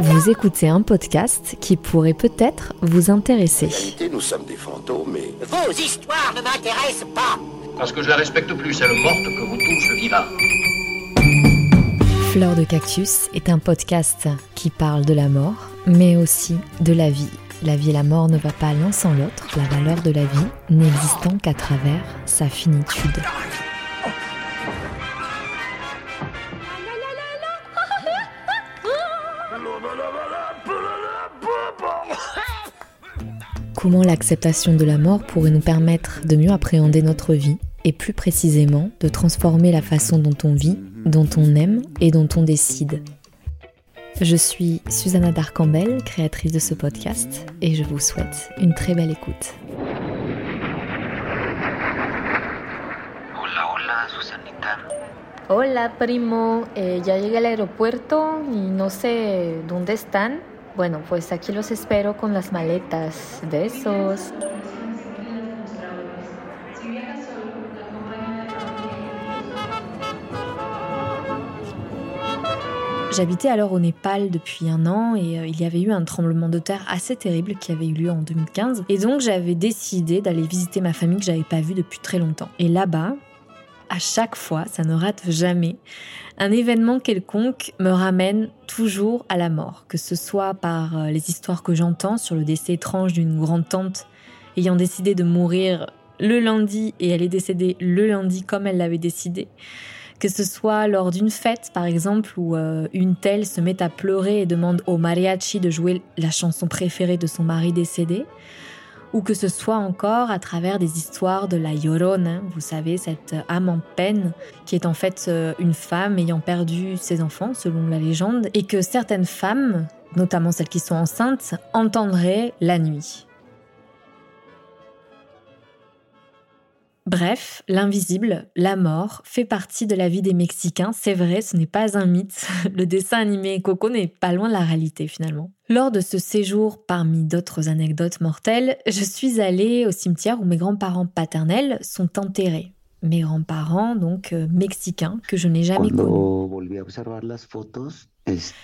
Vous écoutez un podcast qui pourrait peut-être vous intéresser. Nous sommes des fantômes, mais Vos histoires ne m'intéressent pas. Parce que je la respecte plus, celle morte, que vous tous vivants. Fleur de cactus est un podcast qui parle de la mort, mais aussi de la vie. La vie et la mort ne va pas l'un sans l'autre, la valeur de la vie n'existant qu'à travers sa finitude. Comment l'acceptation de la mort pourrait nous permettre de mieux appréhender notre vie et plus précisément de transformer la façon dont on vit, dont on aime et dont on décide. Je suis Susanna Darcambel, créatrice de ce podcast, et je vous souhaite une très belle écoute. Hola, hola, Susanita. Hola, primo. Eh, ya llegué al aeropuerto y no sé dónde están. Espero. J'habitais alors au Népal depuis un an et euh, il y avait eu un tremblement de terre assez terrible qui avait eu lieu en 2015. Et donc j'avais décidé d'aller visiter ma famille que j'avais pas vue depuis très longtemps. Et là-bas, à chaque fois, ça ne rate jamais, un événement quelconque me ramène toujours à la mort, que ce soit par euh, les histoires que j'entends sur le décès étrange d'une grande tante ayant décidé de mourir le lundi et elle est décédée le lundi comme elle l'avait décidé, que ce soit lors d'une fête par exemple où euh, une telle se met à pleurer et demande au mariachi de jouer la chanson préférée de son mari décédé, ou que ce soit encore à travers des histoires de la Llorona, vous savez, cette âme en peine, qui est en fait euh, une femme ayant perdu ses enfants, selon la légende, et que certaines femmes, notamment celles qui sont enceintes, entendraient la nuit. Bref, l'invisible, la mort, fait partie de la vie des Mexicains. C'est vrai, ce n'est pas un mythe. Le dessin animé Coco n'est pas loin de la réalité finalement. Lors de ce séjour, parmi d'autres anecdotes mortelles, je suis allée au cimetière où mes grands-parents paternels sont enterrés. Mes grands-parents, donc euh, mexicains, que je n'ai jamais connus.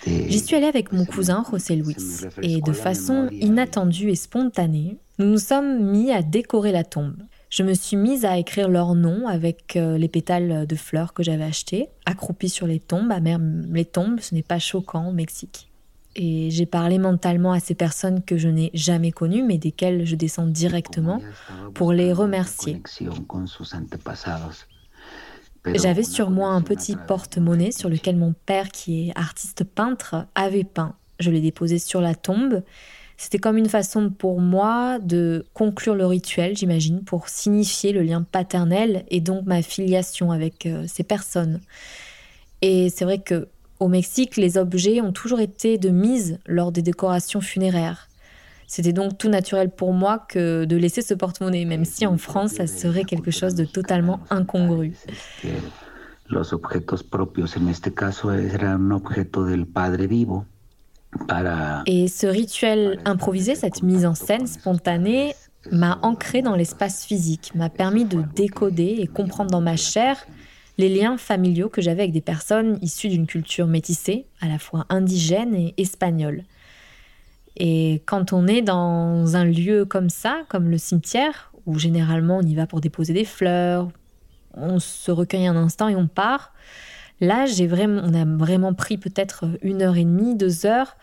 J'y suis allée avec mon cousin José Luis, et de façon inattendue et spontanée, nous nous sommes mis à décorer la tombe. Je me suis mise à écrire leur nom avec euh, les pétales de fleurs que j'avais achetées, accroupis sur les tombes. À même les tombes, ce n'est pas choquant au Mexique. Et j'ai parlé mentalement à ces personnes que je n'ai jamais connues, mais desquelles je descends directement pour les remercier. J'avais sur moi un petit porte-monnaie sur lequel mon père, qui est artiste peintre, avait peint. Je l'ai déposé sur la tombe c'était comme une façon pour moi de conclure le rituel, j'imagine, pour signifier le lien paternel et donc ma filiation avec euh, ces personnes. Et c'est vrai que au Mexique, les objets ont toujours été de mise lors des décorations funéraires. C'était donc tout naturel pour moi que de laisser ce porte-monnaie, même si en France, ça serait quelque chose de totalement incongru. Los objetos propios en este caso eran un objeto del padre vivo. Et ce rituel improvisé, cette mise en scène spontanée, m'a ancré dans l'espace physique, m'a permis de décoder et comprendre dans ma chair les liens familiaux que j'avais avec des personnes issues d'une culture métissée, à la fois indigène et espagnole. Et quand on est dans un lieu comme ça, comme le cimetière, où généralement on y va pour déposer des fleurs, on se recueille un instant et on part, Là, j'ai vraiment, on a vraiment pris peut-être une heure et demie, deux heures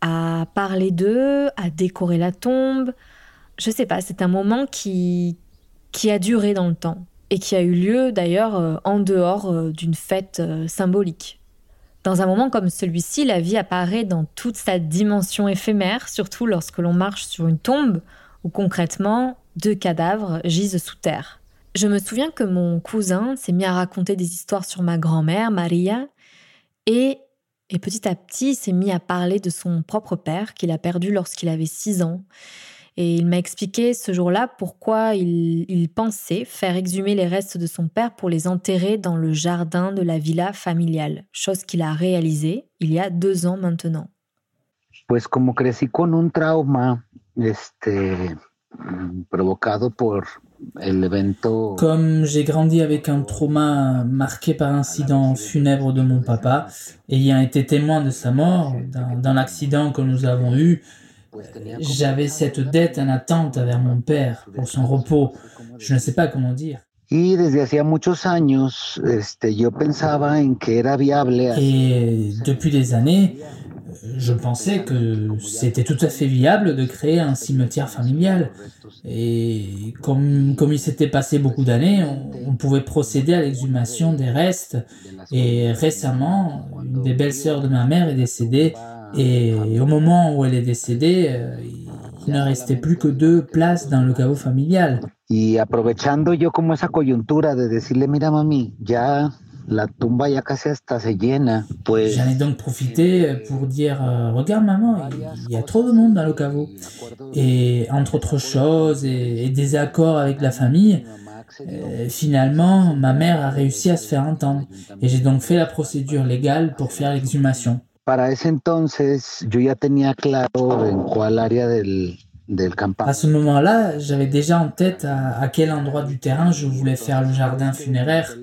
à parler d'eux, à décorer la tombe. Je sais pas, c'est un moment qui, qui a duré dans le temps et qui a eu lieu d'ailleurs euh, en dehors euh, d'une fête euh, symbolique. Dans un moment comme celui-ci, la vie apparaît dans toute sa dimension éphémère, surtout lorsque l'on marche sur une tombe où concrètement deux cadavres gisent sous terre. Je me souviens que mon cousin s'est mis à raconter des histoires sur ma grand-mère, Maria, et, et petit à petit s'est mis à parler de son propre père qu'il a perdu lorsqu'il avait 6 ans. Et il m'a expliqué ce jour-là pourquoi il, il, pensait faire exhumer les restes de son père pour les enterrer dans le jardin de la villa familiale, chose qu'il a réalisée il y a deux ans maintenant. Pues como crecí con un trauma este, provocado por Comme j'ai grandi avec un trauma marqué par l'incident funèbre de mon papa, ayant été témoin de sa mort dans, l'accident que nous avons eu, j'avais cette dette en attente envers mon père pour son repos. Je ne sais pas comment dire. Et depuis des années, je pensais que c'était tout à fait viable de créer un cimetière familial. Et comme, comme il s'était passé beaucoup d'années, on, pouvait procéder à l'exhumation des restes. Et récemment, une des belles-sœurs de ma mère est décédée. Et au moment où elle est décédée, euh, il ne restait plus que deux places dans le caveau familial. Et aprovechando yo como esa coyuntura de decirle, mira mami, ya la tumba ya casi hasta se llena. Pues... J'en ai donc profité pour dire euh, Regarde, maman, il y a trop de monde dans le caveau. Et entre autres choses, et, des accords avec la famille, euh, finalement, ma mère a réussi à se faire entendre. Et j'ai donc fait la procédure légale pour faire l'exhumation. Para ese entonces, yo ya tenía claro en cuál área del, à ce moment-là, j'avais déjà en tête à, quel endroit du terrain je voulais faire le jardin funéraire.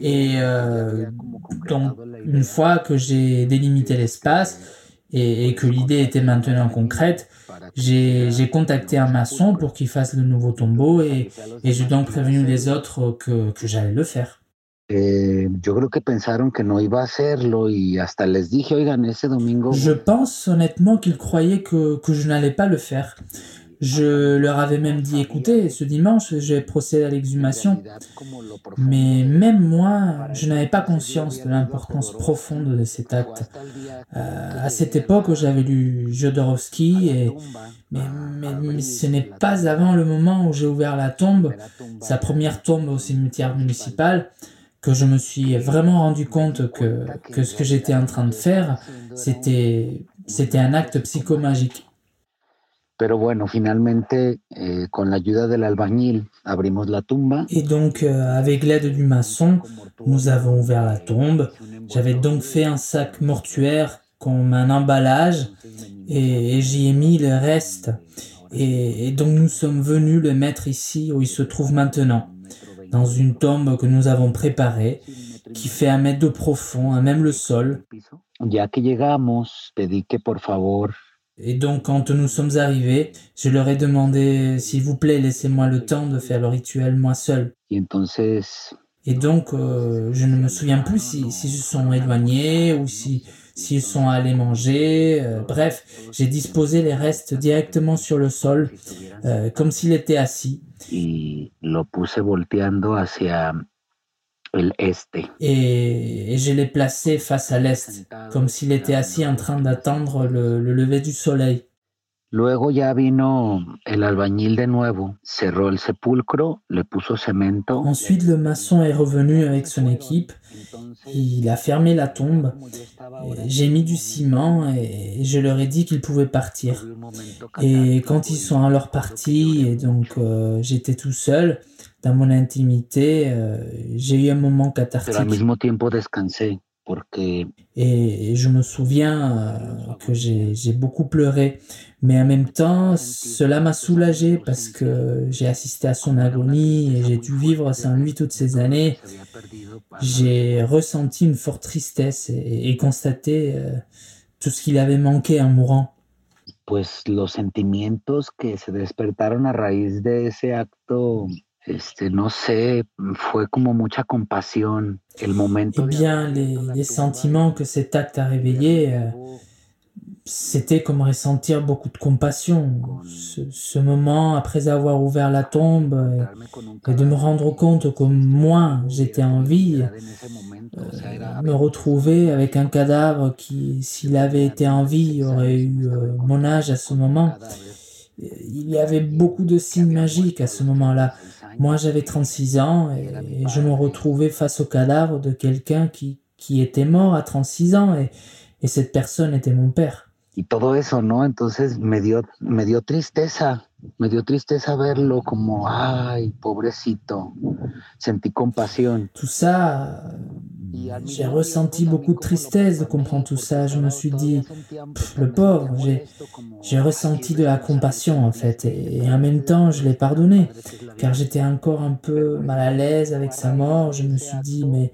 Et euh, donc, une fois que j'ai délimité l'espace et, que l'idée était maintenant concrète, j'ai contacté un maçon pour qu'il fasse le nouveau tombeau et, et j'ai donc prévenu les autres que, que j'allais le faire. Eh, yo creo que pensaron que no iba a hacerlo y hasta les dije, oigan, ese domingo. Je pense honnêtement qu'ils croyaient que, que je n'allais pas le faire. Je leur avais même dit, écoutez, ce dimanche, je vais procéder à l'exhumation. Mais même moi, je n'avais pas conscience de l'importance profonde de cet acte. Euh, à cette époque, j'avais lu Jodorowsky, et, mais, mais, mais ce n'est pas avant le moment où j'ai ouvert la tombe, sa première tombe au cimetière municipal, que je me suis vraiment rendu compte que, que ce que j'étais en train de faire, c'était, c'était un acte psychomagique. Pero bueno, finalmente, eh, con la ayuda del albañil, abrimos la tumba. Et donc, euh, avec l'aide du maçon, nous avons ouvert la tombe. J'avais donc fait un sac mortuaire comme un emballage et, j'y ai mis le reste. Et, et donc, nous sommes venus le mettre ici où il se trouve maintenant dans une tombe que nous avons préparée, qui fait un mètre de profond, à même le sol. Et donc, quand nous sommes arrivés, je leur ai demandé, s'il vous plaît, laissez-moi le temps de faire le rituel moi seul. Et donc, euh, je ne me souviens plus s'ils si, se sont éloignés ou si s'ils sont allés manger. Euh, bref, j'ai disposé les restes directement sur le sol, euh, comme s'il était assis. Et. Et, je l'ai placé face à l'est, comme s'il était assis en train d'attendre le lever du soleil. Luego ya vino el albañil de nuevo, cerró el sepulcro, le puso cemento. Ensuite, le maçon est revenu avec son équipe. Il a fermé la tombe. J'ai mis du ciment et je leur ai dit qu'ils pouvaient partir. Et quand ils sont alors partis, et donc euh, j'étais tout seul dans mon intimité, euh, j'ai eu un moment cathartique. Et, je me souviens euh, que j'ai beaucoup pleuré, mais en même temps, cela m'a soulagé parce que j'ai assisté à son agonie et j'ai dû vivre sans lui toutes ces années. J'ai ressenti une forte tristesse et, constaté euh, tout ce qu'il avait manqué en mourant. Pues los sentimientos que se despertaron a raíz de ese acto este, no sé, fue como mucha compasión. El momento. Eh bien, les, les, sentiments que cet acte a réveillés, euh, c'était comme ressentir beaucoup de compassion. Ce, ce, moment après avoir ouvert la tombe et, et de me rendre compte que moi, j'étais en vie, euh, me retrouver avec un cadavre qui, s'il avait été en vie, aurait eu euh, mon âge à ce moment. Il y avait beaucoup de signes magiques à ce moment-là. Moi, j'avais 36 ans et, je me retrouvais face au cadavre de quelqu'un qui, qui était mort à 36 ans et, et cette personne était mon père. Y todo eso, ¿no? Entonces me dio, me dio tristeza, me dio tristeza verlo como, ay, pobrecito, sentí compasión. Tout ça j'ai ressenti beaucoup de tristesse de comprendre tout ça. Je me suis dit, le pauvre, j'ai ressenti de la compassion en fait. Et, en même temps, je l'ai pardonné, car j'étais encore un peu mal à l'aise avec sa mort. Je me suis dit, mais,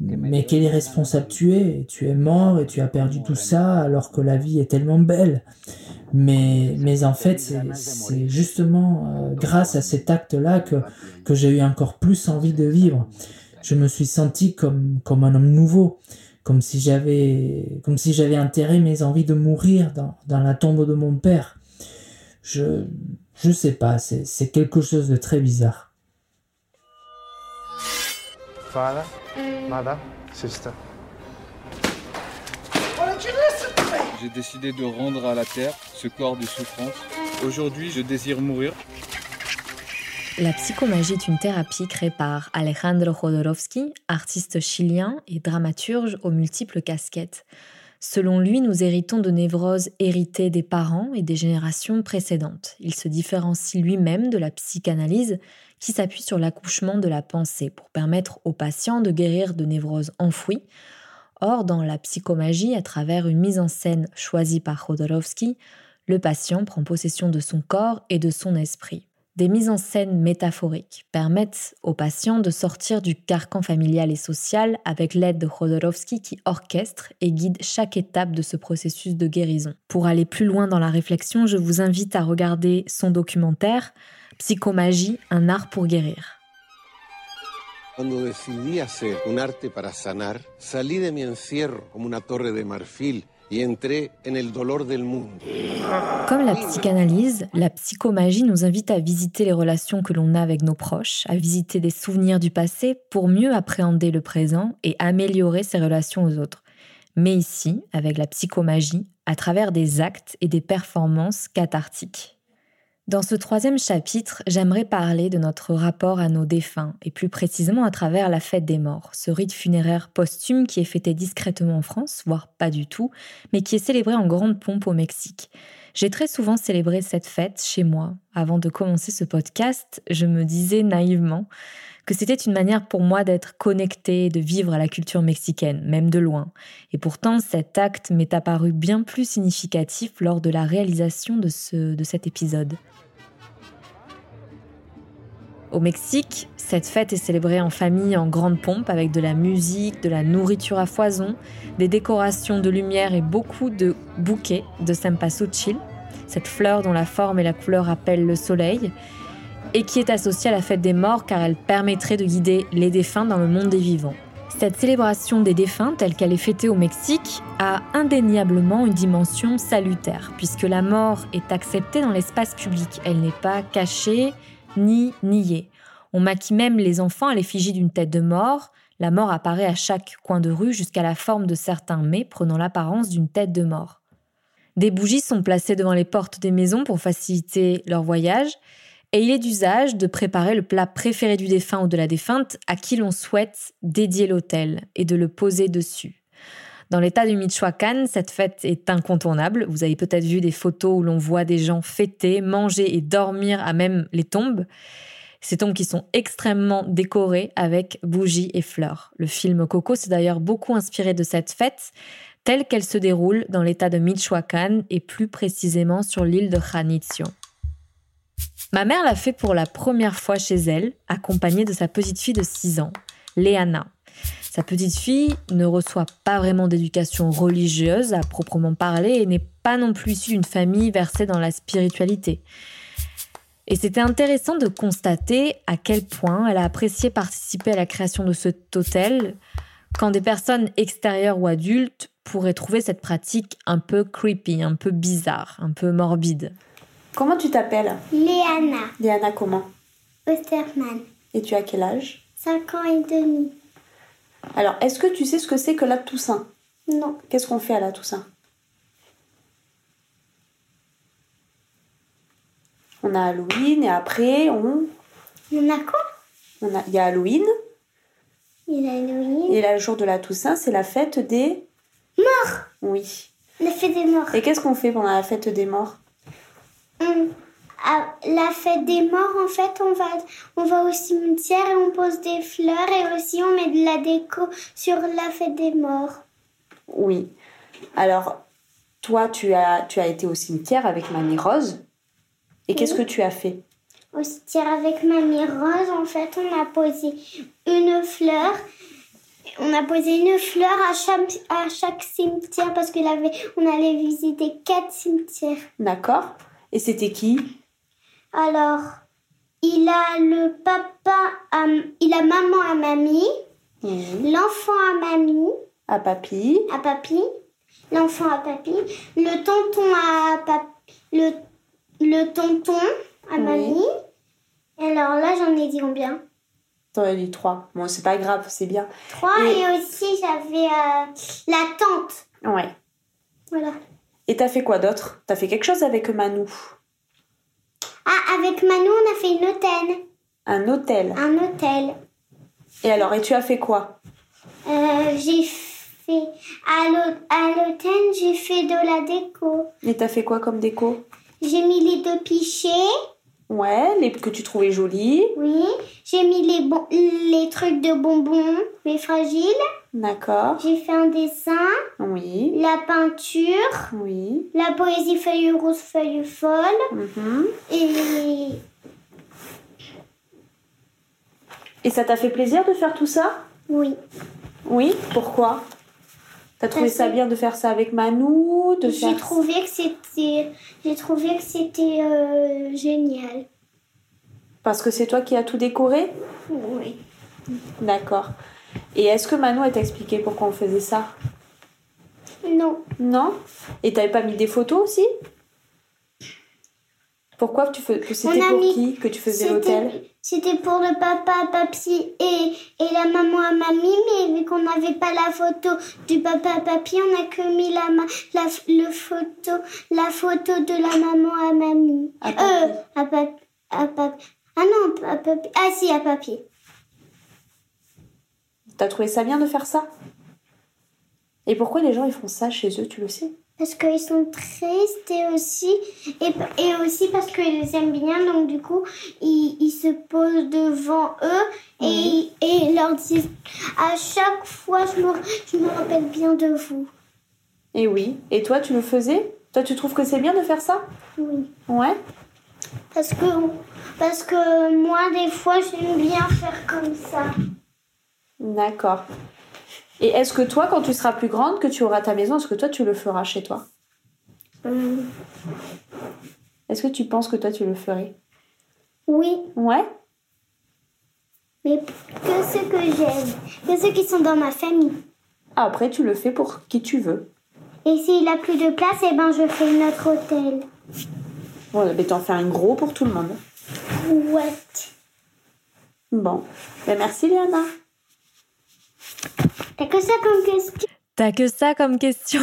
mais quel responsable tu es Tu es mort et tu as perdu tout ça alors que la vie est tellement belle. Mais, mais en fait, c'est justement euh, grâce à cet acte-là que, que j'ai eu encore plus envie de vivre je me suis senti comme, comme un homme nouveau, comme si j'avais, comme si j'avais enterré mes envies de mourir dans, dans la tombe de mon père. Je, je sais pas, c'est quelque chose de très bizarre. Father, mother, sister. J'ai décidé de rendre à la terre ce corps de souffrance. Aujourd'hui, je désire mourir la psychomagie est une thérapie créée par Alejandro Jodorowsky, artiste chilien et dramaturge aux multiples casquettes. Selon lui, nous héritons de névroses héritées des parents et des générations précédentes. Il se différencie lui-même de la psychanalyse qui s'appuie sur l'accouchement de la pensée pour permettre aux patients de guérir de névroses enfouies. Or, dans la psychomagie, à travers une mise en scène choisie par Jodorowsky, le patient prend possession de son corps et de son esprit. Des mises en scène métaphoriques permettent aux patients de sortir du carcan familial et social avec l'aide de Jodorowsky qui orchestre et guide chaque étape de ce processus de guérison. Pour aller plus loin dans la réflexion, je vous invite à regarder son documentaire Psychomagie, un art pour guérir. Cuando decidí hacer un arte para sanar, salí de mi encierro como una torre de marfil comme la psychanalyse, la psychomagie nous invite à visiter les relations que l'on a avec nos proches, à visiter des souvenirs du passé pour mieux appréhender le présent et améliorer ses relations aux autres. Mais ici, avec la psychomagie, à travers des actes et des performances cathartiques. Dans ce troisième chapitre, j'aimerais parler de notre rapport à nos défunts, et plus précisément à travers la fête des morts, ce rite funéraire posthume qui est fêté discrètement en France, voire pas du tout, mais qui est célébré en grande pompe au Mexique. J'ai très souvent célébré cette fête chez moi. Avant de commencer ce podcast, je me disais naïvement que c'était une manière pour moi d'être connecté, de vivre à la culture mexicaine, même de loin. Et pourtant, cet acte m'est apparu bien plus significatif lors de la réalisation de cet épisode. Au Mexique, cette fête est célébrée en famille en grande pompe avec de la musique, de la nourriture à foison, des décorations de lumière et beaucoup de bouquets de cempasúchil, cette fleur dont la forme et la couleur appellent le soleil, et qui est associée à la fête des morts car elle permettrait de guider les défunts dans le monde des vivants. Cette célébration des défunts, telle qu'elle est fêtée au Mexique, a indéniablement une dimension salutaire, puisque la mort est acceptée dans l'espace public. Elle n'est pas cachée, ni nier. On maquille même les enfants à l'effigie d'une tête de mort. La mort apparaît à chaque coin de rue jusqu'à la forme de certains mets prenant l'apparence d'une tête de mort. Des bougies sont placées devant les portes des maisons pour faciliter leur voyage, et il est d'usage de préparer le plat préféré du défunt ou de la défunte à qui l'on souhaite dédier l'autel et de le poser dessus. Dans l'état du Michoacán, cette fête est incontournable. Vous avez peut-être vu des photos où l'on voit des gens fêter, manger et dormir à même les tombes. Ces tombes qui sont extrêmement décorées avec bougies et fleurs. Le film Coco s'est d'ailleurs beaucoup inspiré de cette fête, telle qu'elle se déroule dans l'état de Michoacán et plus précisément sur l'île de Janitzio. Ma mère l'a fait pour la première fois chez elle, accompagnée de sa petite fille de 6 ans, Léana. Sa petite fille ne reçoit pas vraiment d'éducation religieuse à proprement parler et n'est pas non plus issue d'une famille versée dans la spiritualité. Et c'était intéressant de constater à quel point elle a apprécié participer à la création de ce hôtel quand des personnes extérieures ou adultes pourraient trouver cette pratique un peu creepy, un peu bizarre, un peu morbide. Comment tu t'appelles? Léana. Léana comment? Osterman. Et tu as quel âge? 5 ans et demi. Alors, est-ce que tu sais ce que c'est que la Toussaint? Non. Qu'est-ce qu'on fait à la Toussaint? On a Halloween et après on. On a quoi? On a... Il y a Halloween. Il y a Halloween. Et là, le jour de la Toussaint, c'est la fête des. Morts Oui. La fête des morts. Et qu'est-ce qu'on fait pendant la fête des morts? À la fête des morts, en fait, on va, on va au cimetière et on pose des fleurs et aussi on met de la déco sur la fête des morts. Oui. Alors, toi, tu as, tu as été au cimetière avec Mamie Rose. Et qu'est-ce que tu as fait? Au cimetière avec Mamie Rose, en fait, on a posé une fleur. On a posé une fleur à chaque, à chaque cimetière parce qu'on allait visiter quatre cimetières. D'accord. Et c'était qui? Alors, il a le papa, à, il a maman à mamie, l'enfant à mamie, à papy, à papy, l'enfant à papy, le tonton à papy, le, le tonton à mamie. Alors là, j'en ai dit combien? T'en as dit trois. Bon, c'est pas grave, c'est bien. Trois et, aussi j'avais euh, la tante. Ouais. Voilà. Et t'as fait quoi d'autre? T'as fait quelque chose avec Manou Ah, avec Manou, on a fait une hôtel. Un hôtel Un hôtel. Et alors, et tu as fait quoi? Euh, J'ai fait. À l'hôtel, j'ai fait de la déco. Et t'as fait quoi comme déco? J'ai mis les deux pichets. Ouais, les que tu trouvais jolis. Oui. J'ai mis les, bon, les trucs de bonbons, les fragiles. D'accord. J'ai fait un dessin. Oui. La peinture. Oui. La poésie feuille rose, feuille folle. Mhm. Et. Et ça t'a fait plaisir de faire tout ça? Oui. Oui? Pourquoi? T'as trouvé ça bien de faire ça avec Manou de J'ai trouvé que c'était, j'ai trouvé que c'était euh, génial. Parce que c'est toi qui as tout décoré? Oui. D'accord. Et est-ce que Manou a expliqué pourquoi on faisait ça? Non. Non? Et t'avais pas mis des photos aussi? Pourquoi tu fais que c'était pour mis... qui? Que tu faisais l'hôtel? C'était pour le papa, papy et, et la maman à mamie, mais vu qu'on n'avait pas la photo du papa, papy, on a que mis la, la, le photo, la photo de la maman à mamie. À euh, à papi. À papi. Ah non, à papi. Ah si, à papier. T'as trouvé ça bien de faire ça? Et pourquoi les gens ils font ça chez eux, tu le sais? Parce qu'ils sont tristes et aussi, et, et, aussi parce qu'ils les aiment bien, donc du coup, ils, ils se posent devant eux et, et leur disent à chaque fois, je me, je me rappelle bien de vous. Et oui. Et toi, tu le faisais? Toi, tu trouves que c'est bien de faire ça? Oui. Ouais Parce que, parce que moi, des fois, j'aime bien faire comme ça. D'accord. Et est-ce que toi, quand tu seras plus grande, que tu auras ta maison, est-ce que toi, tu le feras chez toi? Hum. Est-ce que tu penses que toi, tu le ferais? Oui, Ouais? Mais que ceux que j'aime, que ceux qui sont dans ma famille. Ah, Après, tu le fais pour qui tu veux. Et s'il a plus de place, eh ben, je fais notre hôtel. Bon, mais t'en fais un gros pour tout le monde. Ouais. Bon. Ben, merci, Léana. T'as que ça comme question. T'as que ça comme question.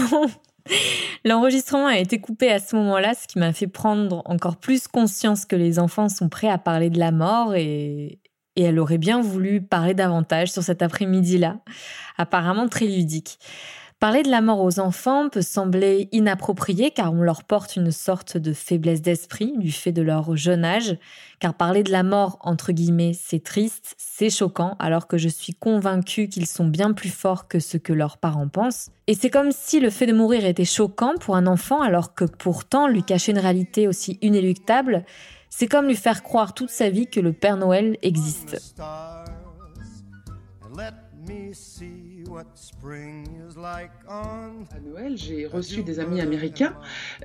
L'enregistrement a été coupé à ce moment-là, ce qui m'a fait prendre encore plus conscience que les enfants sont prêts à parler de la mort et, et elle aurait bien voulu parler davantage sur cet après-midi-là, apparemment très ludique. Parler de la mort aux enfants peut sembler inapproprié car on leur porte une sorte de faiblesse d'esprit du fait de leur jeune âge, car parler de la mort, entre guillemets, c'est triste, c'est choquant, alors que je suis convaincue qu'ils sont bien plus forts que ce que leurs parents pensent. Et c'est comme si le fait de mourir était choquant pour un enfant, alors que pourtant lui cacher une réalité aussi inéluctable, c'est comme lui faire croire toute sa vie que le Père Noël existe. À Noël, j'ai reçu des amis américains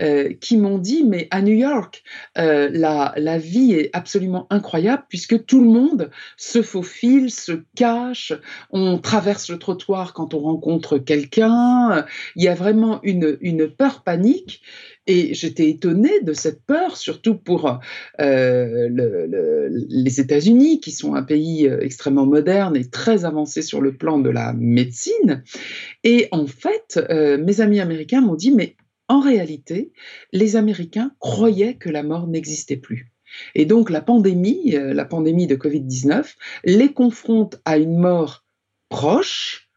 euh, qui m'ont dit, mais à New York, euh, la, la vie est absolument incroyable puisque tout le monde se faufile, se cache, on traverse le trottoir quand on rencontre quelqu'un, il y a vraiment une, une peur panique. Et j'étais étonnée de cette peur, surtout pour euh, le, le, les États-Unis, qui sont un pays extrêmement moderne et très avancé sur le plan de la médecine. Et en fait, euh, mes amis américains m'ont dit, mais en réalité, les Américains croyaient que la mort n'existait plus. Et donc la pandémie, euh, la pandémie de Covid-19, les confronte à une mort proche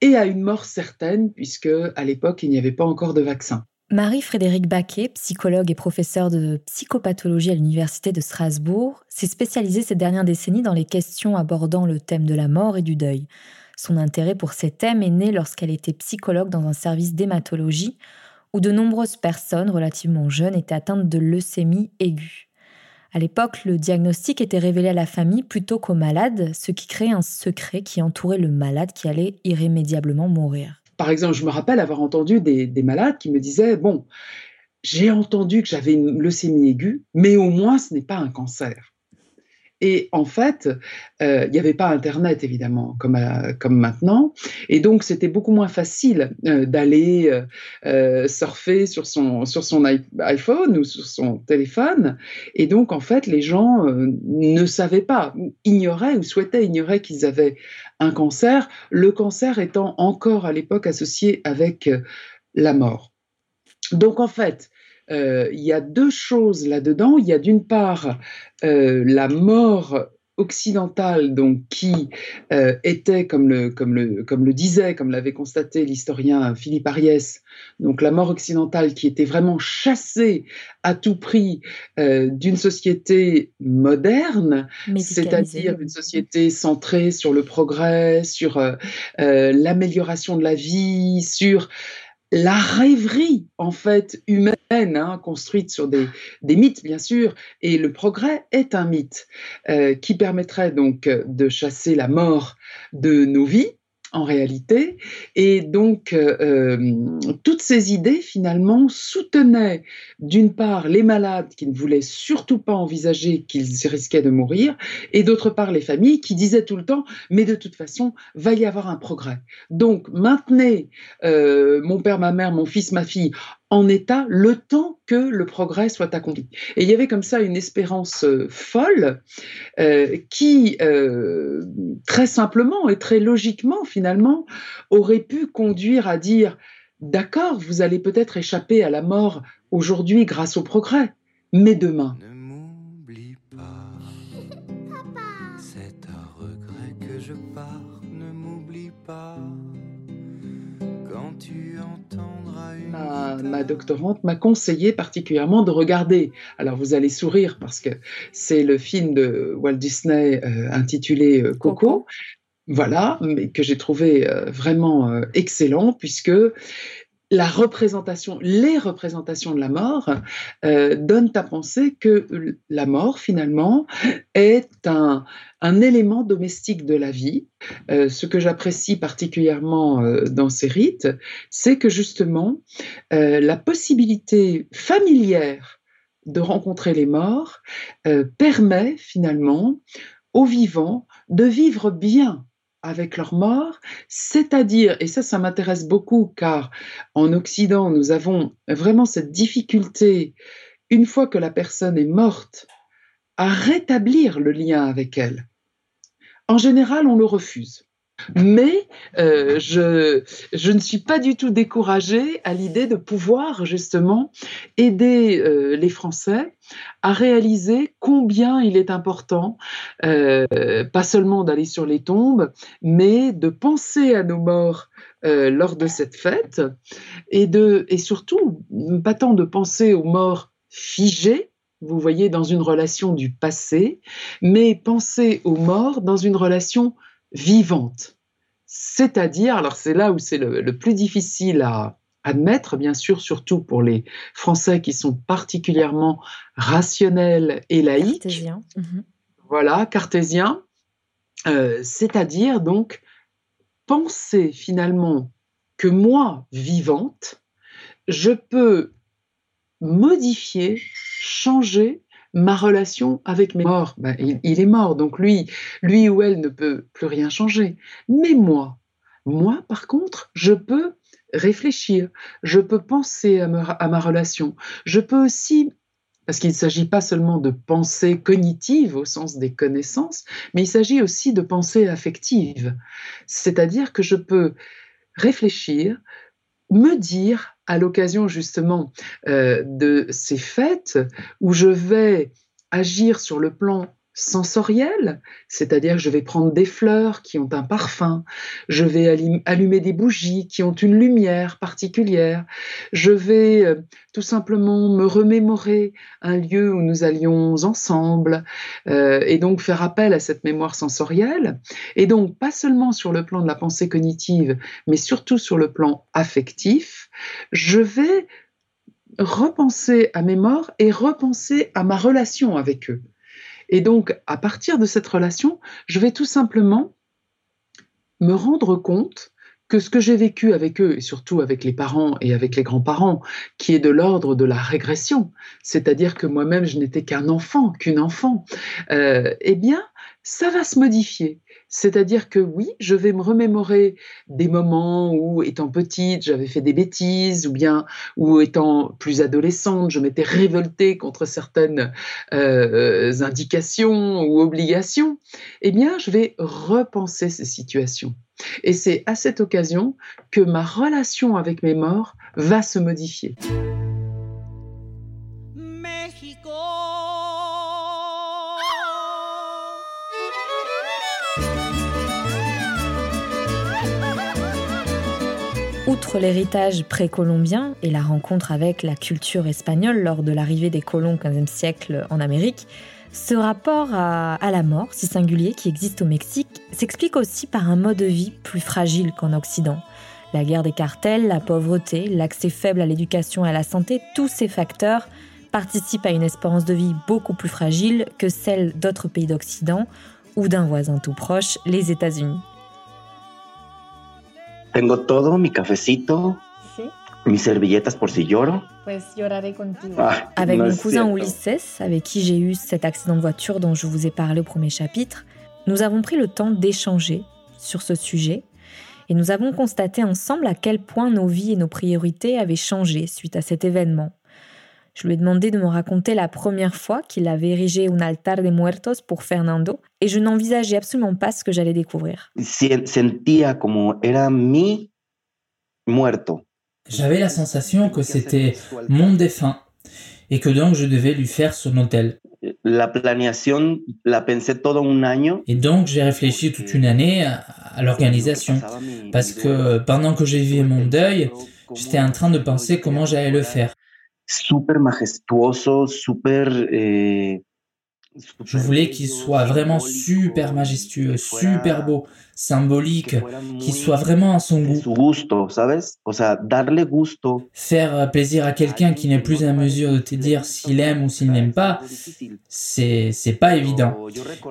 et à une mort certaine, puisque à l'époque, il n'y avait pas encore de vaccin. Marie-Frédérique Baquet, psychologue et professeure de psychopathologie à l'Université de Strasbourg, s'est spécialisée ces dernières décennies dans les questions abordant le thème de la mort et du deuil. Son intérêt pour ces thèmes est né lorsqu'elle était psychologue dans un service d'hématologie où de nombreuses personnes relativement jeunes étaient atteintes de leucémie aiguë. À l'époque, le diagnostic était révélé à la famille plutôt qu'aux malades, ce qui créait un secret qui entourait le malade qui allait irrémédiablement mourir. Par exemple, je me rappelle avoir entendu des, des malades qui me disaient, bon, j'ai entendu que j'avais une leucémie aiguë, mais au moins ce n'est pas un cancer. Et en fait, euh, il n'y avait pas Internet, évidemment, comme, comme maintenant. Et donc, c'était beaucoup moins facile euh, d'aller euh, surfer sur son, sur son iPhone ou sur son téléphone. Et donc, en fait, les gens ne savaient pas, ignoraient ou souhaitaient ignorer qu'ils avaient un cancer, le cancer étant encore à l'époque associé avec la mort. Donc, en fait, euh, il y a deux choses là-dedans. Il y a d'une part euh, la mort occidentale, donc qui euh, était, comme le, comme, le, comme le disait, comme l'avait constaté l'historien Philippe Ariès, donc la mort occidentale qui était vraiment chassée à tout prix d'une société moderne, c'est-à-dire une société centrée sur le progrès, sur l'amélioration de la vie, sur la rêverie en fait humaine, hein, construite sur des, mythes bien sûr, et le progrès est un mythe euh, qui permettrait donc de chasser la mort de nos vies en réalité. Et donc, euh, euh, toutes ces idées, finalement, soutenaient d'une part les malades qui ne voulaient surtout pas envisager qu'ils risquaient de mourir, et d'autre part les familles qui disaient tout le temps, mais de toute façon, va y avoir un progrès. Donc, maintenez euh, mon père, ma mère, mon fils, ma fille en état le temps que le progrès soit accompli. Et il y avait comme ça une espérance euh, folle euh, qui, euh, très simplement et très logiquement finalement, aurait pu conduire à dire, d'accord, vous allez peut-être échapper à la mort aujourd'hui grâce au progrès, mais demain. Ma, doctorante m'a conseillé particulièrement de regarder. Alors vous allez sourire parce que c'est le film de Walt Disney euh, intitulé euh, Coco. Voilà, mais que j'ai trouvé euh, vraiment excellent puisque la représentation, les représentations de la mort euh, donnent à penser que la mort, finalement, est un, élément domestique de la vie. Euh, ce que j'apprécie particulièrement euh, dans ces rites, c'est que justement, la possibilité familière de rencontrer les morts permet finalement aux vivants de vivre bien avec leur mort, c'est-à-dire, et ça, ça m'intéresse beaucoup, car en Occident, nous avons vraiment cette difficulté, une fois que la personne est morte, à rétablir le lien avec elle. En général, on le refuse. Mais euh, je, je, ne suis pas du tout découragée à l'idée de pouvoir justement aider euh, les Français à réaliser combien il est important, euh, pas seulement d'aller sur les tombes, mais de penser à nos morts lors de cette fête et, de, et surtout, pas tant de penser aux morts figés, vous voyez, dans une relation du passé, mais penser aux morts dans une relation vivante. C'est-à-dire, alors c'est là où c'est le, plus difficile à admettre, bien sûr, surtout pour les Français qui sont particulièrement rationnels et laïcs. Cartésien. Mhm. Voilà, cartésiens. Euh, c'est-à-dire donc penser finalement que moi, vivante, je peux modifier, changer ma relation avec mes morts, ben, il, est mort, donc lui, lui ou elle ne peut plus rien changer. Mais moi, moi, par contre, je peux réfléchir, je peux penser à, à ma relation, je peux aussi parce qu'il ne s'agit pas seulement de pensée cognitive au sens des connaissances, mais il s'agit aussi de pensée affective. C'est-à-dire que je peux réfléchir, me dire à l'occasion justement euh, de ces fêtes où je vais agir sur le plan sensorielle, c'est-à-dire je vais prendre des fleurs qui ont un parfum, je vais allumer des bougies qui ont une lumière particulière, je vais euh, tout simplement me remémorer un lieu où nous allions ensemble euh, et donc faire appel à cette mémoire sensorielle. Et donc pas seulement sur le plan de la pensée cognitive, mais surtout sur le plan affectif, je vais repenser à mes morts et repenser à ma relation avec eux. Et donc, à partir de cette relation, je vais tout simplement me rendre compte que ce que j'ai vécu avec eux, et surtout avec les parents et avec les grands-parents, qui est de l'ordre de la régression, c'est-à-dire que moi-même je n'étais qu'un enfant, qu'une enfant, euh, eh bien, ça va se modifier. C'est-à-dire que oui, je vais me remémorer des moments où, étant petite, j'avais fait des bêtises, ou bien, où étant plus adolescente, je m'étais révoltée contre certaines euh, indications ou obligations. Eh bien, je vais repenser ces situations. Et c'est à cette occasion que ma relation avec mes morts va se modifier. Outre l'héritage précolombien et la rencontre avec la culture espagnole lors de l'arrivée des colons au XVe siècle en Amérique, ce rapport à, la mort, si singulier qui existe au Mexique, s'explique aussi par un mode de vie plus fragile qu'en Occident. La guerre des cartels, la pauvreté, l'accès faible à l'éducation et à la santé, tous ces facteurs participent à une espérance de vie beaucoup plus fragile que celle d'autres pays d'Occident ou d'un voisin tout proche, les États-Unis. Tengo todo, mi cafecito, mis servilletas por si lloro. Pues lloraré contigo. Ah, avec mon cousin Ulises, avec qui j'ai eu cet accident de voiture dont je vous ai parlé au premier chapitre, nous avons pris le temps d'échanger sur ce sujet et nous avons constaté ensemble à quel point nos vies et nos priorités avaient changé suite à cet événement. Je lui ai demandé de me raconter la première fois qu'il avait érigé un altar de muertos pour Fernando et je n'envisageais absolument pas ce que j'allais découvrir. Sentia como era mi muerto. J'avais la sensation que c'était mon défunt et que donc je devais lui faire son hôtel. La planification, la pensé todo un año. Et donc j'ai réfléchi toute une année à, l'organisation parce que pendant que j'ai vu mon deuil, j'étais en train de penser comment j'allais le faire. Super majestuoso, super eh, je voulais qu'il soit vraiment super majestueux, super beau, symbolique, qu'il soit vraiment à son goût. Faire euh, plaisir à quelqu'un qui n'est plus à mesure de te dire s'il aime ou s'il n'aime pas, c'est c'est pas évident.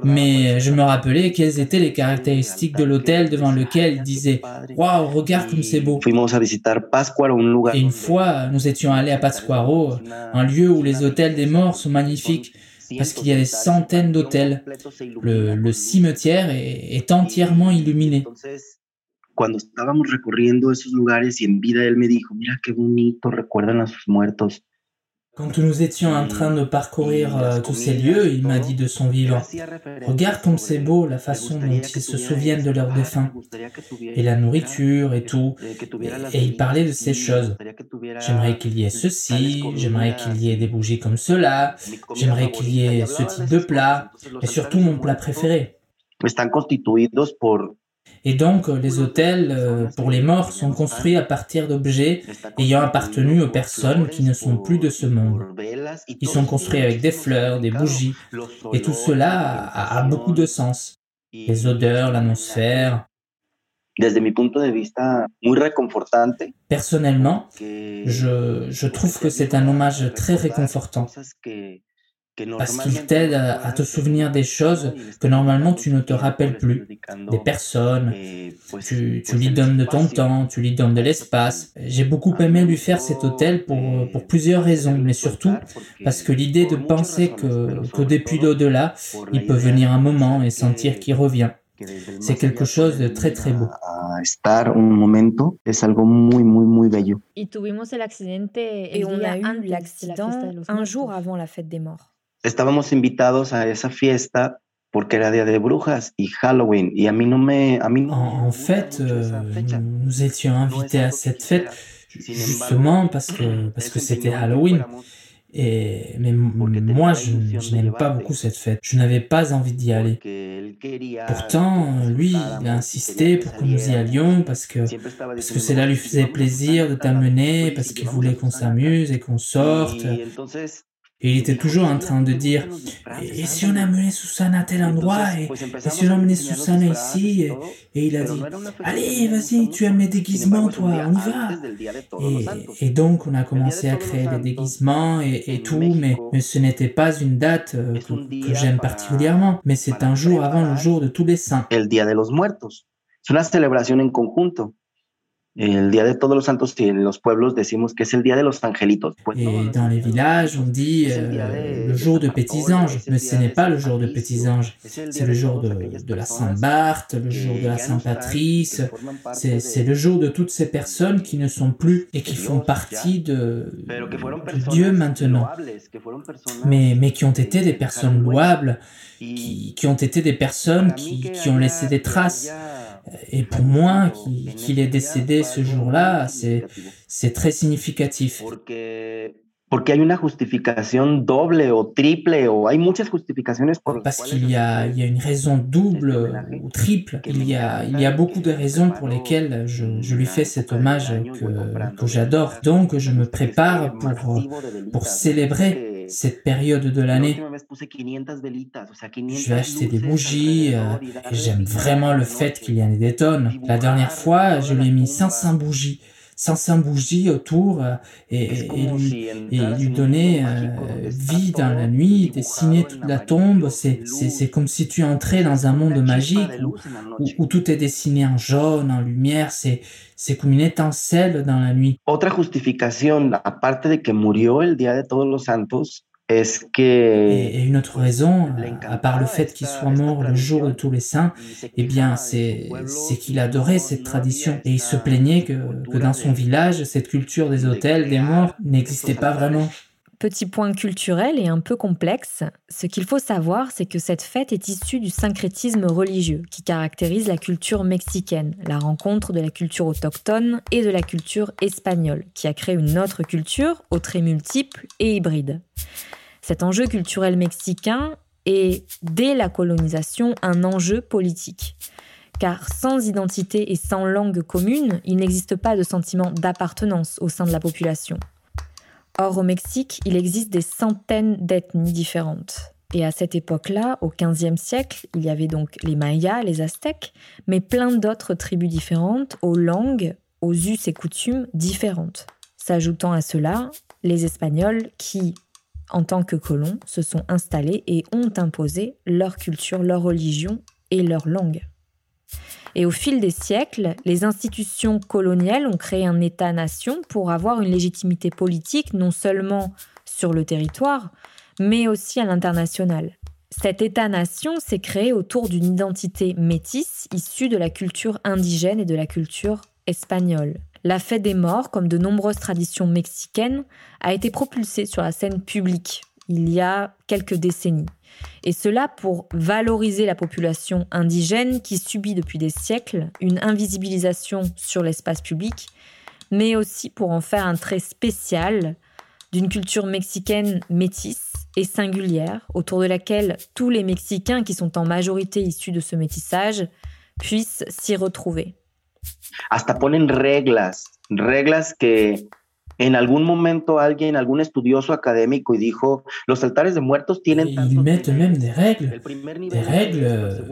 Mais je me rappelais quelles étaient les caractéristiques de l'hôtel devant lequel il disait Waouh, regarde comme c'est beau. Et une fois, nous étions allés à Pátzcuaro, un lieu où les hôtels des morts sont magnifiques parce qu'il y a des centaines d'hôtels. Le, le, cimetière est, est entièrement illuminé. Cuando estábamos recorriendo esos lugares y en vida él me dijo, mira qué bonito, recuerdan a sus muertos. Quand nous étions en train de parcourir euh, tous ces lieux, il m'a dit de son vivant, regarde comme c'est beau la façon dont ils se souviennent de leurs défunts, et la nourriture et tout, et, il parlait de ces choses. J'aimerais qu'il y ait ceci, j'aimerais qu'il y ait des bougies comme cela, j'aimerais qu'il y ait ce type de plat, et surtout mon plat préféré. Et donc, les hôtels euh, pour les morts sont construits à partir d'objets ayant appartenu aux personnes qui ne sont plus de ce monde. Ils sont construits avec des fleurs, des bougies, et tout cela a, beaucoup de sens. Les odeurs, l'atmosphère. Personnellement, je, je trouve que c'est un hommage très réconfortant parce qu'il t'aide à, te souvenir des choses que normalement tu ne te rappelles plus, des personnes, tu, tu lui donnes de ton temps, tu lui donnes de l'espace. J'ai beaucoup aimé lui faire cet hôtel pour, pour plusieurs raisons, mais surtout parce que l'idée de penser que, que depuis l'au-delà, il peut venir un moment et sentir qu'il revient. C'est quelque chose de très très beau. Estar un momento es algo muy muy muy bello. Et on a eu l'accident un jour avant la fête des morts estábamos invitados a esa fiesta porque era día de brujas y Halloween. Y a mí no me. A mí no... En, fait, euh, nous étions invités à cette fête justement parce que, parce que c'était Halloween. Et, mais moi, je, n'aime pas beaucoup cette fête. Je n'avais pas envie d'y aller. Pourtant, lui, il a insisté pour que nous y allions parce que, parce que cela lui faisait plaisir de t'amener, parce qu'il voulait qu'on s'amuse et qu'on sorte. Et il était toujours en train de dire Et si on amenait Susanna à tel endroit Et, si on amenait Susanna ici et, il a dit Allez, vas-y, tu aimes les déguisements, toi, on y va. Et, donc, on a commencé à créer des déguisements et, tout, mais, mais ce n'était pas une date euh, que, que j'aime particulièrement, mais c'est un jour avant le jour de tous les saints. El Día de los Muertos. Es una celebración en conjunto. El Día de Todos los Santos, en los pueblos decimos que es el Día de los Angelitos. Et dans les villages, on dit euh, le jour de petits anges, mais ce n'est pas le jour de petits anges, c'est le jour de, de la Saint-Barth, le jour de la Saint-Patrice, c'est le jour de toutes ces personnes qui ne sont plus et qui font partie de, de Dieu maintenant, mais, mais qui ont été des personnes louables, qui, qui ont été des personnes qui, qui ont laissé des traces. Et pour moi, qu'il est décédé ce jour-là, c'est très significatif. Parce qu'il y a, il y a une raison double ou triple. Il y a, il y a beaucoup de raisons pour lesquelles je, je lui fais cet hommage que, que j'adore. Donc je me prépare pour, pour célébrer cette période de l'année. Je vais acheter des bougies euh, et j'aime vraiment le fait qu'il y en ait des tonnes. La dernière fois, je lui ai mis 500 bougies. 500 bougies autour euh, et, et, lui, et lui donner euh, vie dans la nuit, dessiner toute la tombe. C'est comme si tu entrais dans un monde magique où, où, tout est dessiné en jaune, en lumière. C'est c'est comme une étincelle dans la nuit. Otra justificación, aparte de que murió el día de todos los santos, et, une autre raison, à part le fait qu'il soit mort le jour de tous les saints, eh bien, c'est qu'il adorait cette tradition. et il se plaignait que, que dans son village, cette culture des hôtels, des morts, n'existait pas vraiment. Petit point culturel et un peu complexe, ce qu'il faut savoir, c'est que cette fête est issue du syncrétisme religieux qui caractérise la culture mexicaine, la rencontre de la culture autochtone et de la culture espagnole, qui a créé une autre culture aux traits multiples et hybrides. Cet enjeu culturel mexicain est, dès la colonisation, un enjeu politique. Car sans identité et sans langue commune, il n'existe pas de sentiment d'appartenance au sein de la population. Or, au Mexique, il existe des centaines d'ethnies différentes. Et à cette époque-là, au XVe siècle, il y avait donc les Mayas, les Aztèques, mais plein d'autres tribus différentes, aux langues, aux us et coutumes différentes. S'ajoutant à cela, les Espagnols qui, en tant que colons, se sont installés et ont imposé leur culture, leur religion et leur langue. Et au fil des siècles, les institutions coloniales ont créé un État-nation pour avoir une légitimité politique non seulement sur le territoire, mais aussi à l'international. Cet État-nation s'est créé autour d'une identité métisse issue de la culture indigène et de la culture espagnole. La fête des morts, comme de nombreuses traditions mexicaines, a été propulsée sur la scène publique il y a quelques décennies. Et cela pour valoriser la population indigène qui subit depuis des siècles une invisibilisation sur l'espace public, mais aussi pour en faire un trait spécial d'une culture mexicaine métisse et singulière, autour de laquelle tous les Mexicains qui sont en majorité issus de ce métissage puissent s'y retrouver. Hasta ponen En algún momento alguien, algún estudioso académico, y dijo, los altares de muertos tienen... Ils mettent même des règles, des règles,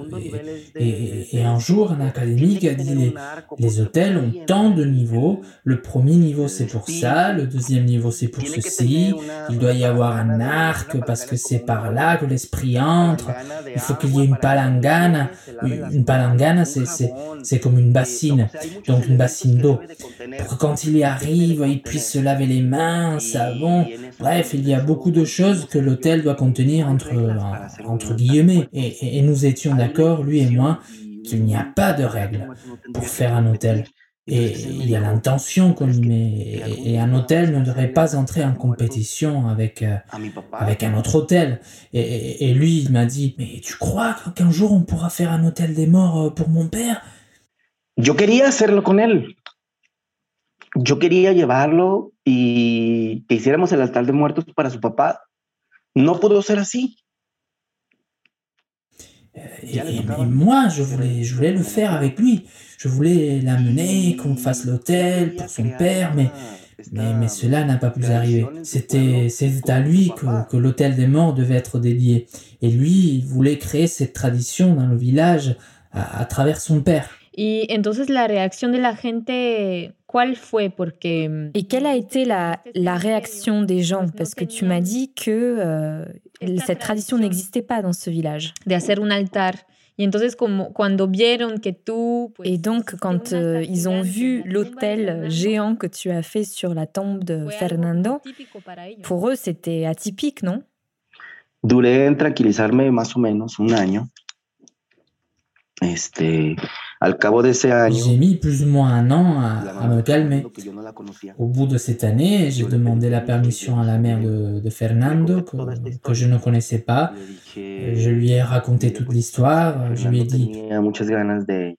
et, et, un jour un académique a dit, les, les hôtels ont tant de niveaux, le premier niveau c'est pour ça, le deuxième niveau c'est pour ceci, il doit y avoir un arc parce que c'est par là que l'esprit entre, il faut qu'il y ait une palangana, une palangana c'est comme une bassine, donc une bassine d'eau, pour que quand il y arrive, il puisse se laver les mains, savon, bref, il y a beaucoup de choses que l'hôtel doit contenir entre, entre guillemets. Et, nous étions d'accord, lui et moi, qu'il n'y a pas de règles pour faire un hôtel. Et il y a l'intention qu'on y met. Et, un hôtel ne devrait pas entrer en compétition avec, euh, avec un autre hôtel. Et, et lui, il m'a dit, mais tu crois qu'un jour on pourra faire un hôtel des morts euh, pour mon père? Yo quería hacerlo con él. Yo quería llevarlo y que hiciéramos el altar de muertos para su papá. No pudo ser así. Et, moi, je voulais, je voulais le faire avec lui. Je voulais l'amener, qu'on fasse l'hôtel pour son père, mais, mais, mais cela n'a pas pu arriver. C'était à lui que, que l'hôtel des morts devait être dédié. Et lui, il voulait créer cette tradition dans le village à, à travers son père. Y entonces la reacción de la gente, ¿cuál fue? Porque... Mm, ¿Y quelle a été la, la réaction des gens? Parce que tu m'as dit que euh, cette tradition n'existait pas dans ce village, de hacer un altar. Y entonces, como cuando vieron que tú, pues, Et donc, quand euh, ils ont vu l'hôtel géant que tu as fait sur la tombe de Fernando, pour eux, c'était atypique, non? Duré en tranquilizarme más o menos un año. Este, al cabo de ese año, J'ai mis plus ou moins un an à, à me calmer. Au bout de cette année, j'ai demandé la permission à la mère de, de Fernando, que, que je ne connaissais pas. Je lui ai raconté toute l'histoire. Je lui ai dit tenía muchas ganas de,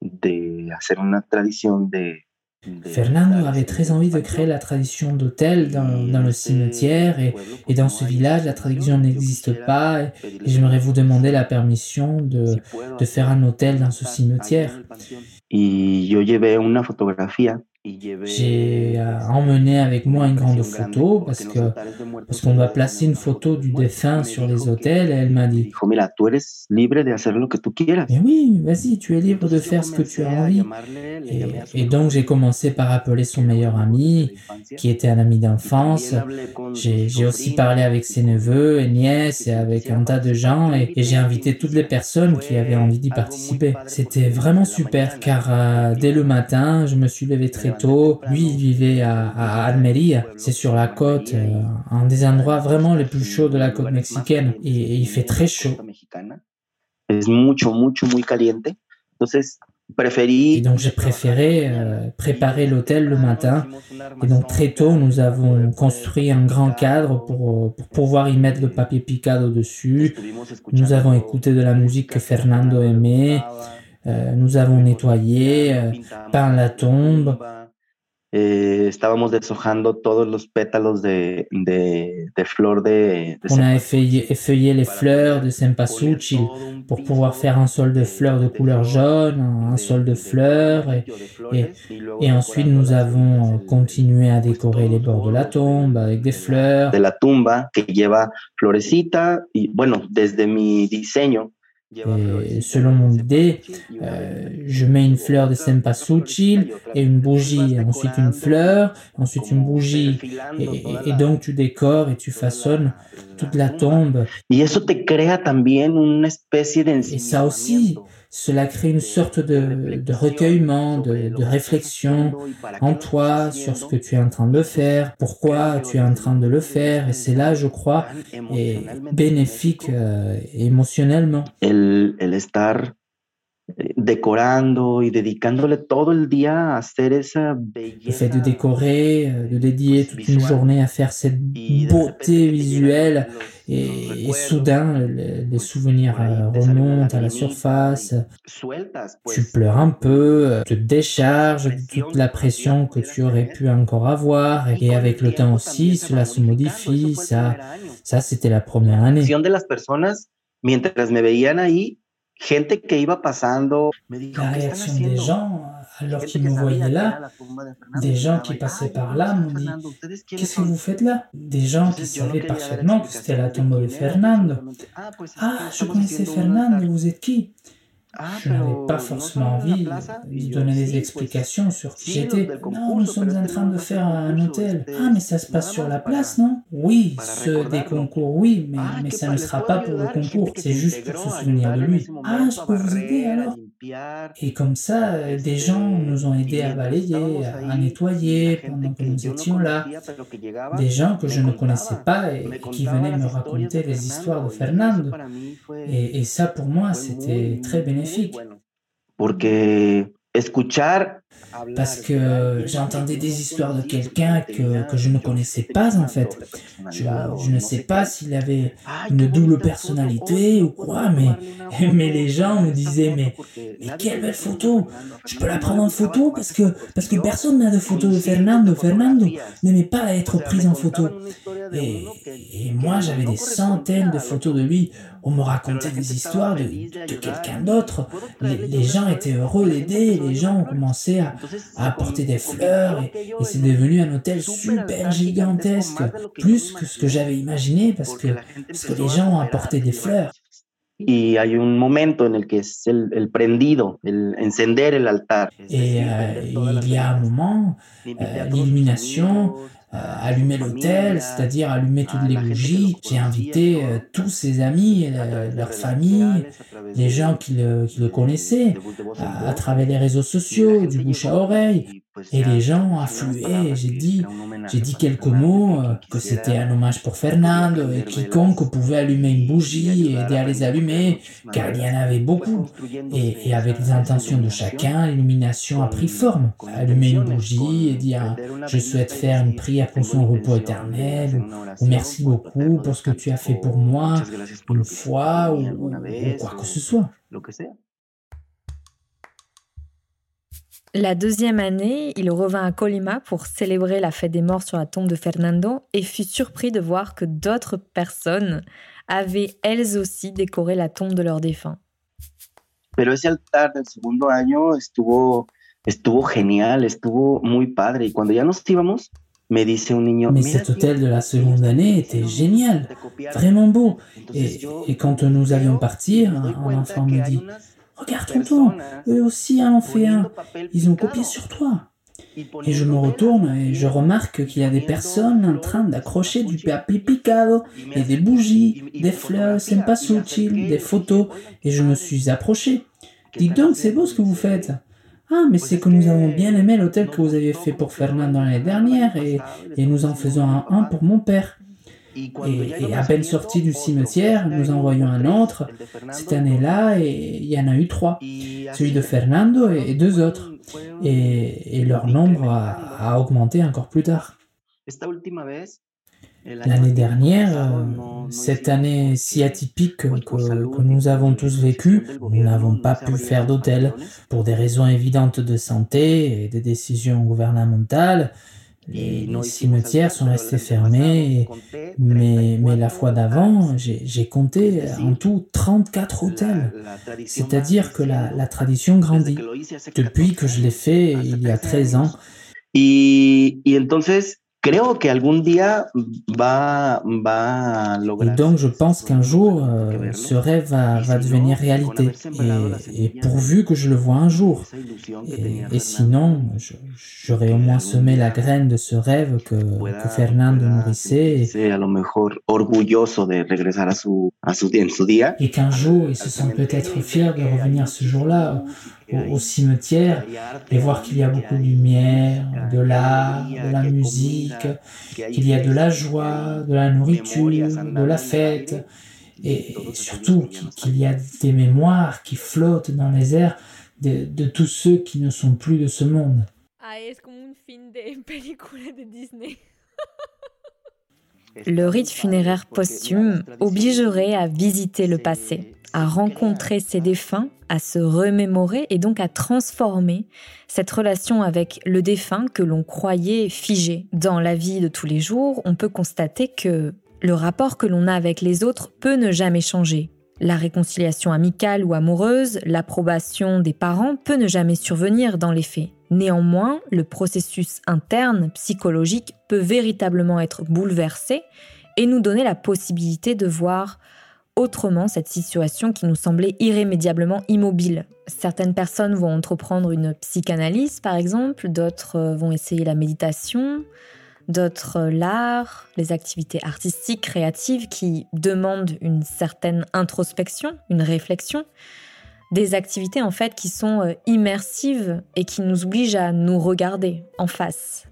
de hacer una tradición de, Fernando avait très envie de créer la tradition d'hôtel dans, dans, le cimetière et, et, dans ce village, la tradition n'existe pas et, et j'aimerais vous demander la permission de, de, faire un hôtel dans ce cimetière. Y yo llevé una fotografía j'ai emmené avec moi une grande photo parce que parce qu'on doit placer une photo du défunt sur les hôtels et elle m'a dit Mais oui, vas-y, tu es libre de faire ce que tu as envie. Et, et donc j'ai commencé par appeler son meilleur ami, qui était un ami d'enfance. J'ai aussi parlé avec ses neveux et nièces et avec un tas de gens et, et j'ai invité toutes les personnes qui avaient envie d'y participer. C'était vraiment super car euh, dès le matin, je me suis levé très tôt. Lui, il vivait à, à Almeria, c'est sur la côte, euh, un des endroits vraiment les plus chauds de la côte mexicaine. Et, et il fait très chaud. Et donc j'ai préféré euh, préparer l'hôtel le matin. Et donc très tôt, nous avons construit un grand cadre pour, pour pouvoir y mettre le papier picado dessus. Nous avons écouté de la musique que Fernando aimait. Euh, nous avons nettoyé, euh, peint la tombe. Eh, estábamos deshojando todos los pétalos de, de, de flor de, de On a effeuillé, effeuillé les fleurs de cempasúchil pour pouvoir faire un sol de fleurs de couleur jaune, un sol de fleurs, et, et, et ensuite nous avons continué à décorer les bords de la tombe avec des fleurs. De la tumba que lleva florecita, y bueno, desde mi diseño, et selon mon idée, euh, je mets une fleur de cempasúchil et une bougie, ensuite une fleur, ensuite une bougie, et, et, donc tu décores et tu façonnes toute la tombe. Et ça aussi, cela crée une sorte de, de recueillement, de, de, réflexion en toi sur ce que tu es en train de faire, pourquoi tu es en train de le faire, et c'est là, je crois, est bénéfique euh, émotionnellement. El, el estar decorando y dedicándole todo el día a hacer esa Le fait de décorer, euh, de dédier toute une journée à faire cette beauté visuelle et, et soudain les, les souvenirs euh, remontent à la surface. Tu pleures un peu, te décharges de toute la pression que tu aurais pu encore avoir et avec le temps aussi cela se modifie. Ça, ça c'était la première année. de las personas mientras me veían ahí gente que iba pasando me dijo, la réaction des gens alors qu'ils me voyaient là, des gens qui passaient par là m'ont dit Qu'est-ce que vous faites là? Des gens qui savaient parfaitement que c'était la tombe de Fernando. Ah, je connaissais Fernando, vous êtes qui? Je n'avais pas forcément envie de donner des explications sur qui j'étais. Non, nous sommes en train de faire un hôtel. Ah, mais ça se passe sur la place, non? Oui, ce des concours, oui, mais, mais ça ne sera pas pour le concours, c'est juste pour se souvenir de lui. Ah, je peux vous aider alors? Et comme ça, des gens nous ont aidés à balayer, à nettoyer pendant que nous étions là. Des gens que je ne connaissais pas et qui venaient me raconter les histoires de Fernando. Et, et ça, pour moi, c'était très bénéfique. Escuchar parce que j'entendais des histoires de quelqu'un que, que, je ne connaissais pas en fait. Je, je ne sais pas s'il avait une double personnalité ou quoi, mais, mais les gens me disaient mais, mais quelle belle photo Je peux la prendre en photo parce que, parce que personne n'a de photo de Fernando. Fernando n'aimait pas être pris en photo. Et, et moi j'avais des centaines de photos de lui. On me racontait des histoires de, de quelqu'un d'autre. Les, les gens étaient heureux d'aider, les gens ont commencé à, à apporter des fleurs et, et c'est devenu un hôtel super gigantesque, plus que ce que j'avais imaginé parce que, parce que les gens ont apporté des fleurs. y hay un momento en el que es el, el prendido, el encender el altar. Et euh, il y a un moment, euh, l'illumination, allumer l'hôtel, c'est-à-dire allumer toutes les bougies. J'ai invité euh, tous ses amis, euh, leur famille, les gens qui le, qui le connaissaient, à, à travers les réseaux sociaux, du bouche à oreille. Et les gens afflué. J'ai dit, j'ai dit quelques mots, euh, que c'était un hommage pour Fernando et quiconque pouvait allumer une bougie et aider à les allumer, car il y en avait beaucoup. Et, et avec les intentions de chacun, l'illumination a pris forme. Allumer une bougie et dire, je souhaite faire une prière pour son repos éternel, ou, ou merci beaucoup pour ce que tu as fait pour moi une fois, ou, ou, ou quoi que ce soit. La deuxième année, il revint à Colima pour célébrer la fête des morts sur la tombe de Fernando et fut surpris de voir que d'autres personnes avaient elles aussi décoré la tombe de leur défunt. Pero ese altar del segundo año estuvo, estuvo genial, estuvo muy padre. Y cuando ya nos íbamos, me dice un niño. Mais cet hôtel de la seconde année était génial, vraiment beau. Et, et quand nous allions partir, un enfant me dit Regarde tonton, eux aussi en ont fait un. Ils ont copié sur toi. Et je me retourne et je remarque qu'il y a des personnes en train d'accrocher du papier picado et des bougies, des fleurs cempasúchil, des photos. Et je me suis approché. Dites donc, c'est beau ce que vous faites. Ah, mais c'est que nous avons bien aimé l'hôtel que vous avez fait pour Fernand l'année dernière et, et nous en faisons un, un pour mon père. Et, et, à peine sorti du cimetière, nous en voyons un autre cette année-là et il y en a eu trois. Celui de Fernando et, deux autres. Et, et leur nombre a, a, augmenté encore plus tard. L'année dernière, euh, cette année si atypique que, que nous avons tous vécue, nous n'avons pas pu faire d'hôtel pour des raisons évidentes de santé et des décisions gouvernementales. Les, les cimetières sont restés fermés, mais, mais la fois d'avant, j'ai compté en tout 34 hôtels. C'est-à-dire que la, la, tradition grandit depuis que je l'ai fait il y a 13 ans. Et, et entonces, creo que algún día va, va a lograr. Et donc je pense qu'un jour euh, ce rêve va, va devenir réalité. Et, et, pourvu que je le vois un jour. Et, et sinon, j'aurais au moins semé la graine de ce rêve que, que Fernando nourrissait. Et. Et qu'un jour il se sent peut-être fier de revenir ce jour-là au, au, cimetière et voir qu'il y a beaucoup de lumière, de l'art, de la musique, qu'il y a de la joie, de la nourriture, de la fête, et surtout qu'il y a des mémoires qui flottent dans les airs de, de tous ceux qui ne sont plus de ce monde. Ah, es como un film de película de Disney. Le rite funéraire posthume obligerait à visiter le passé, à rencontrer ses défunts, à se remémorer et donc à transformer cette relation avec le défunt que l'on croyait figé. Dans la vie de tous les jours, on peut constater que le rapport que l'on a avec les autres peut ne jamais changer. La réconciliation amicale ou amoureuse, l'approbation des parents peut ne jamais survenir dans les faits. Néanmoins, le processus interne, psychologique, peut véritablement être bouleversé et nous donner la possibilité de voir autrement cette situation qui nous semblait irrémédiablement immobile. Certaines personnes vont entreprendre une psychanalyse, par exemple, d'autres vont essayer la méditation, d'autres l'art, les activités artistiques, créatives qui demandent une certaine introspection, une réflexion, des activités en fait qui sont immersives et qui nous obligent à nous regarder en face,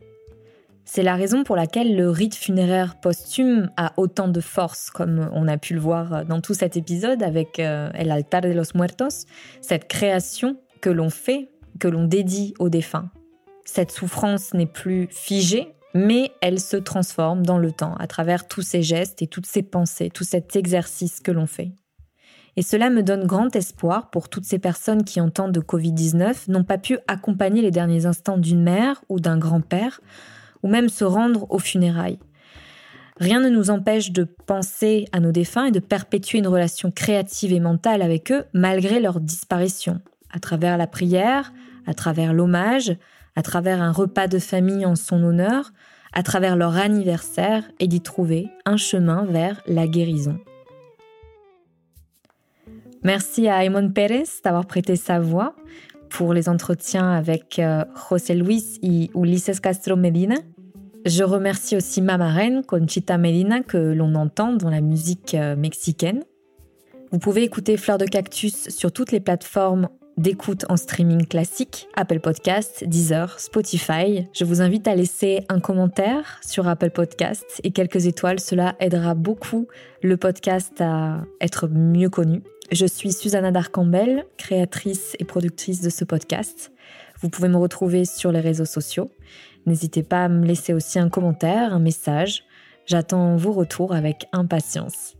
c'est la raison pour laquelle le rite funéraire posthume a autant de force, comme on a pu le voir dans tout cet épisode avec euh, El altar de los muertos, cette création que l'on fait que l'on dédie aux défunts. Cette souffrance n'est plus figée, mais elle se transforme dans le temps à travers tous ces gestes et toutes ces pensées, tout cet exercice que l'on fait. Et cela me donne grand espoir pour toutes ces personnes qui, en temps de Covid-19, n'ont pas pu accompagner les derniers instants d'une mère ou d'un grand-père, ou même se rendre aux funérailles. Rien ne nous empêche de penser à nos défunts et de perpétuer une relation créative et mentale avec eux malgré leur disparition, à travers la prière, à travers l'hommage, à travers un repas de famille en son honneur, à travers leur anniversaire et d'y trouver un chemin vers la guérison. Merci à Aymon Pérez d'avoir prêté sa voix pour les entretiens avec euh, José Luis et Ulises Castro Medina. Je remercie aussi ma marraine, Conchita Medina, que l'on entend dans la musique euh, mexicaine. Vous pouvez écouter Fleur de Cactus sur toutes les plateformes d'écoute en streaming classique, Apple Podcasts, Deezer, Spotify. Je vous invite à laisser un commentaire sur Apple Podcasts et quelques étoiles. Cela aidera beaucoup le podcast à être mieux connu. Je suis Susanna Darcambel, créatrice et productrice de ce podcast. Vous pouvez me retrouver sur les réseaux sociaux. N'hésitez pas à me laisser aussi un commentaire, un message. J'attends vos retours avec impatience.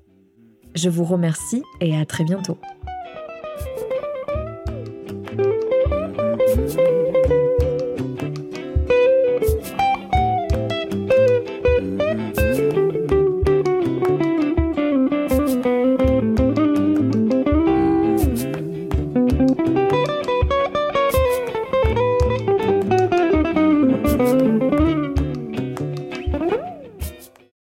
Je vous remercie et à très bientôt.